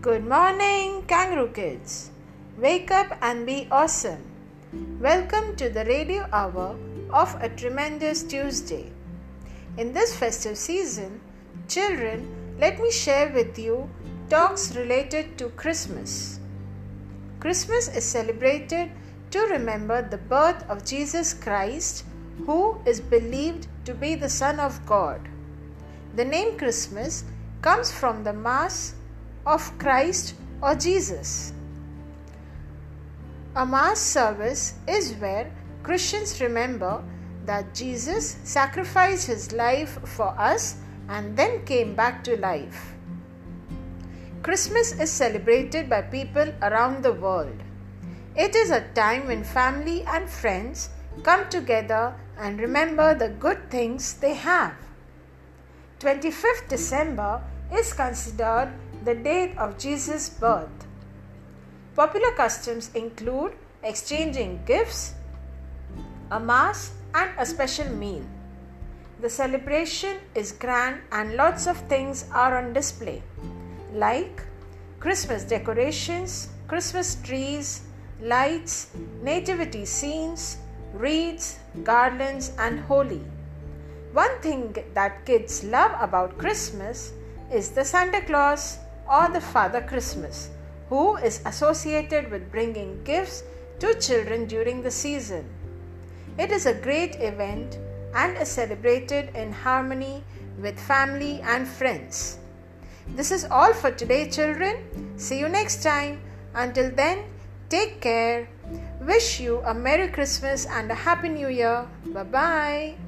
Good morning, kangaroo kids. Wake up and be awesome. Welcome to the radio hour of a tremendous Tuesday. In this festive season, children, let me share with you talks related to Christmas. Christmas is celebrated to remember the birth of Jesus Christ, who is believed to be the Son of God. The name Christmas comes from the Mass of Christ or Jesus. A Mass service is where Christians remember that Jesus sacrificed his life for us and then came back to life. Christmas is celebrated by people around the world. It is a time when family and friends come together and remember the good things they have. 25th December is considered the date of Jesus' birth. Popular customs include exchanging gifts, a mass, and a special meal. The celebration is grand and lots of things are on display, like Christmas decorations, Christmas trees, lights, nativity scenes, wreaths, garlands, and holly. One thing that kids love about Christmas is the Santa Claus or the Father Christmas, who is associated with bringing gifts to children during the season. It is a great event and is celebrated in harmony with family and friends. This is all for today, children. See you next time. Until then, take care. Wish you a Merry Christmas and a Happy New Year. Bye bye.